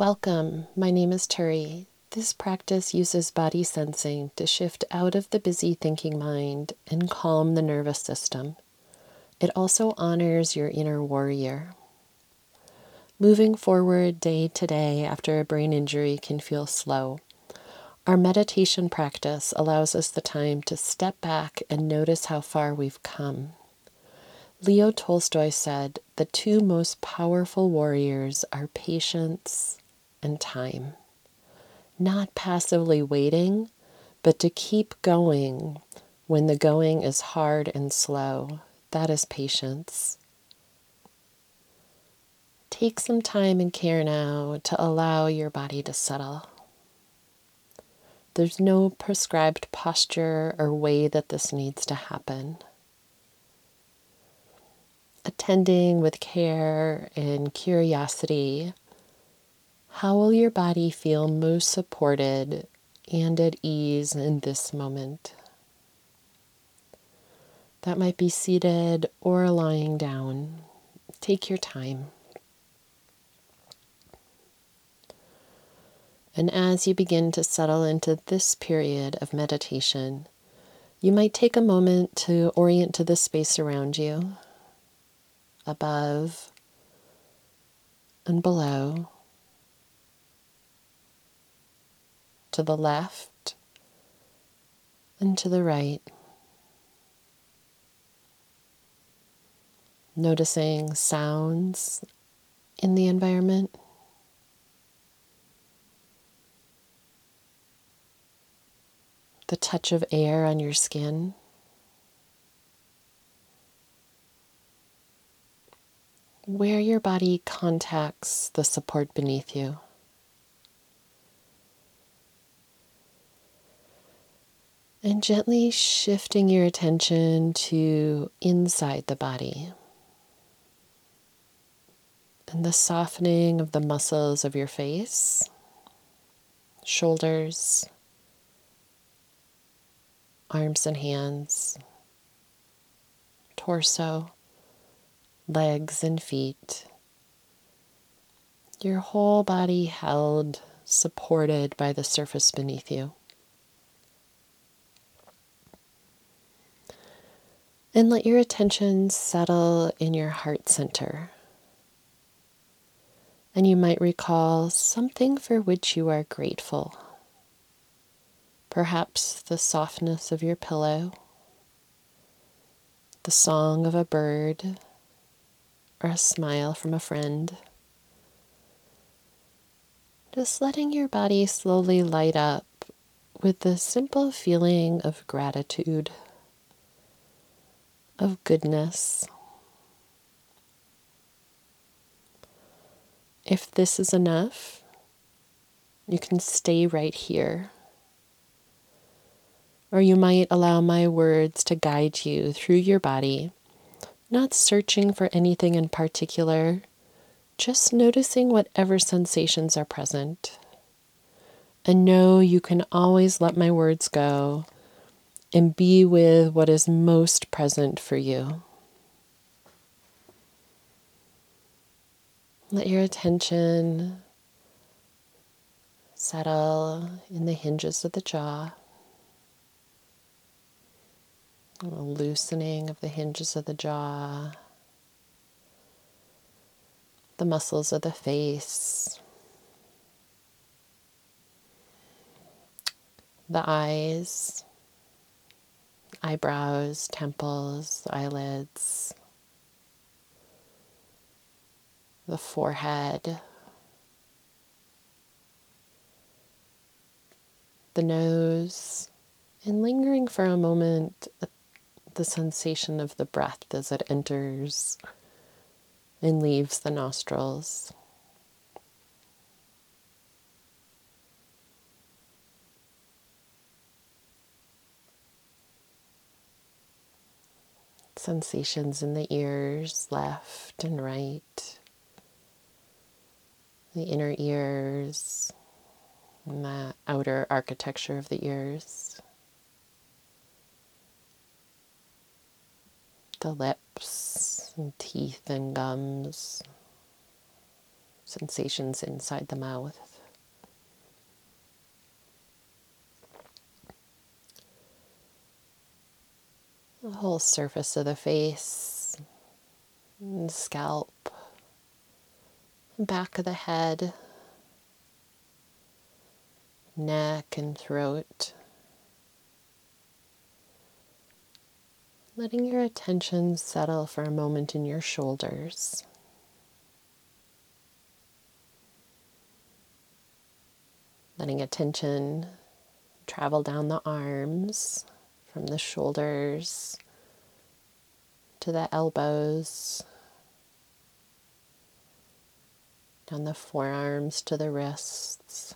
Welcome. My name is Turi. This practice uses body sensing to shift out of the busy thinking mind and calm the nervous system. It also honors your inner warrior. Moving forward day to day after a brain injury can feel slow. Our meditation practice allows us the time to step back and notice how far we've come. Leo Tolstoy said the two most powerful warriors are patience and time not passively waiting, but to keep going when the going is hard and slow. That is patience. Take some time and care now to allow your body to settle. There's no prescribed posture or way that this needs to happen. Attending with care and curiosity how will your body feel most supported and at ease in this moment? That might be seated or lying down. Take your time. And as you begin to settle into this period of meditation, you might take a moment to orient to the space around you, above and below to the left and to the right. Noticing sounds in the environment. The touch of air on your skin. Where your body contacts the support beneath you. And gently shifting your attention to inside the body and the softening of the muscles of your face, shoulders, arms and hands, torso, legs and feet. Your whole body held, supported by the surface beneath you. And let your attention settle in your heart center. And you might recall something for which you are grateful. Perhaps the softness of your pillow, the song of a bird, or a smile from a friend. Just letting your body slowly light up with the simple feeling of gratitude of goodness. If this is enough, you can stay right here. Or you might allow my words to guide you through your body, not searching for anything in particular, just noticing whatever sensations are present. And know you can always let my words go and be with what is most present for you. Let your attention settle in the hinges of the jaw, a loosening of the hinges of the jaw, the muscles of the face, the eyes eyebrows, temples, eyelids, the forehead, the nose, and lingering for a moment the sensation of the breath as it enters and leaves the nostrils. Sensations in the ears, left and right, the inner ears, and the outer architecture of the ears, the lips and teeth and gums, sensations inside the mouth. The whole surface of the face, and scalp, back of the head, neck and throat. Letting your attention settle for a moment in your shoulders. Letting attention travel down the arms from the shoulders to the elbows, down the forearms to the wrists,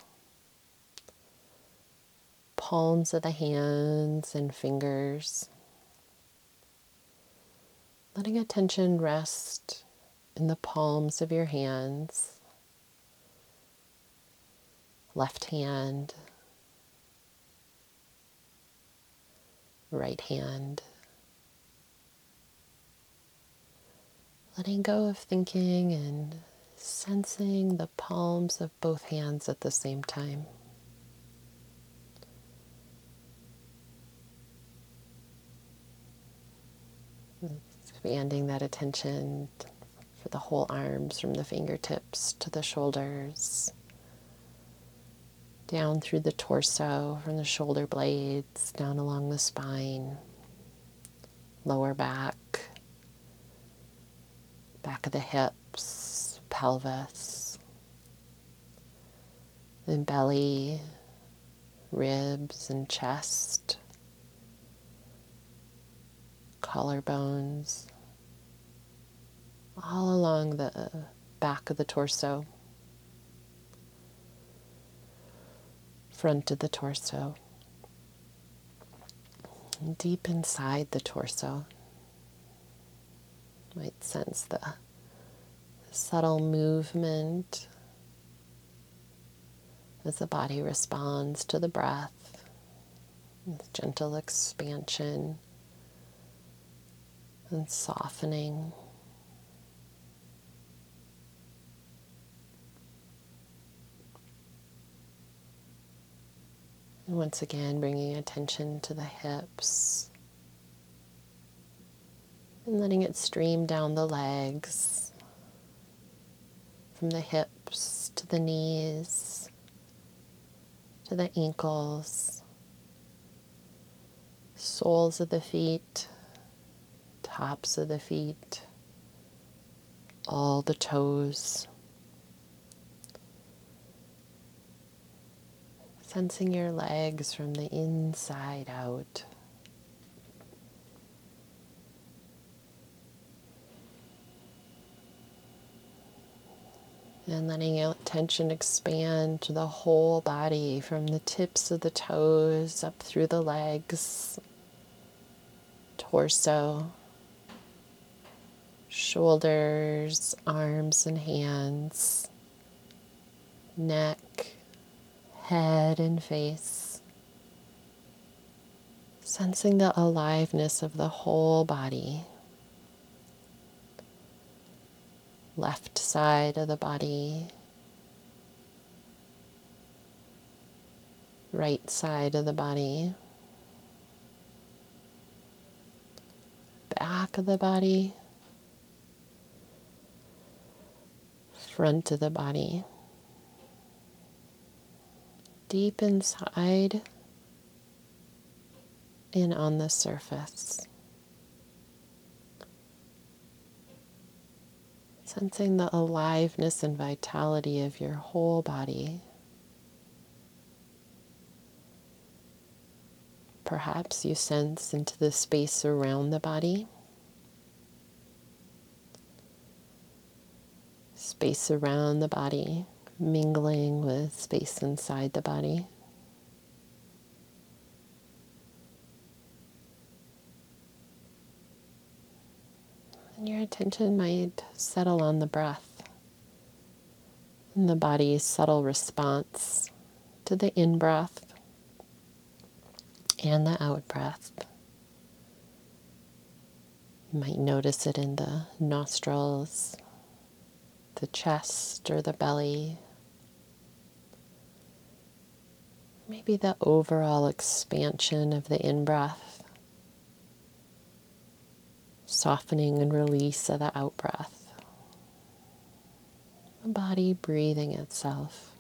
palms of the hands and fingers. Letting attention rest in the palms of your hands left hand, right hand. Letting go of thinking and sensing the palms of both hands at the same time. Expanding that attention for the whole arms from the fingertips to the shoulders down through the torso, from the shoulder blades, down along the spine, lower back, back of the hips, pelvis, then belly, ribs, and chest, collarbones, all along the back of the torso. Front of the torso, deep inside the torso. Might sense the subtle movement as the body responds to the breath, with gentle expansion and softening. And once again, bringing attention to the hips and letting it stream down the legs from the hips to the knees to the ankles, soles of the feet, tops of the feet, all the toes. Sensing your legs from the inside out. And letting out tension expand to the whole body from the tips of the toes up through the legs, torso, shoulders, arms, and hands, neck, head and face, sensing the aliveness of the whole body. Left side of the body, right side of the body, back of the body, front of the body deep inside and on the surface. Sensing the aliveness and vitality of your whole body. Perhaps you sense into the space around the body. Space around the body mingling with space inside the body. And your attention might settle on the breath and the body's subtle response to the in breath and the out breath. You might notice it in the nostrils the chest or the belly. Maybe the overall expansion of the in breath, softening and release of the out breath. The body breathing itself.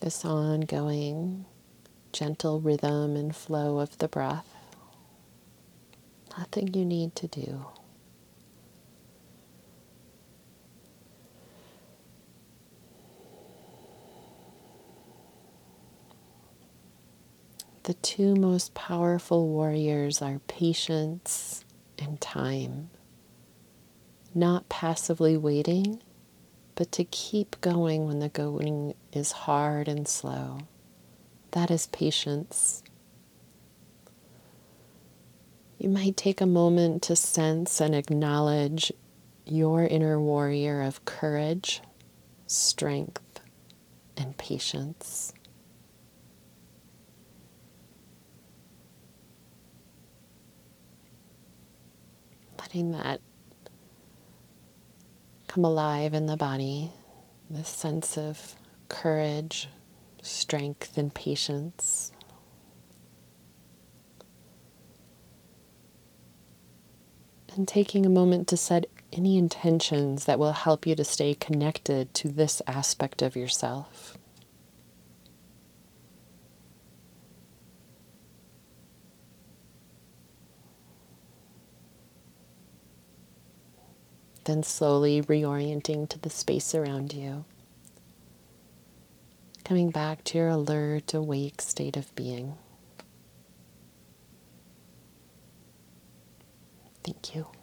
This ongoing gentle rhythm and flow of the breath. Nothing you need to do. The two most powerful warriors are patience and time. Not passively waiting, but to keep going when the going is hard and slow. That is patience. You might take a moment to sense and acknowledge your inner warrior of courage, strength, and patience. Letting that come alive in the body, this sense of courage, strength, and patience. And taking a moment to set any intentions that will help you to stay connected to this aspect of yourself. Then slowly reorienting to the space around you. Coming back to your alert, awake state of being. Thank you.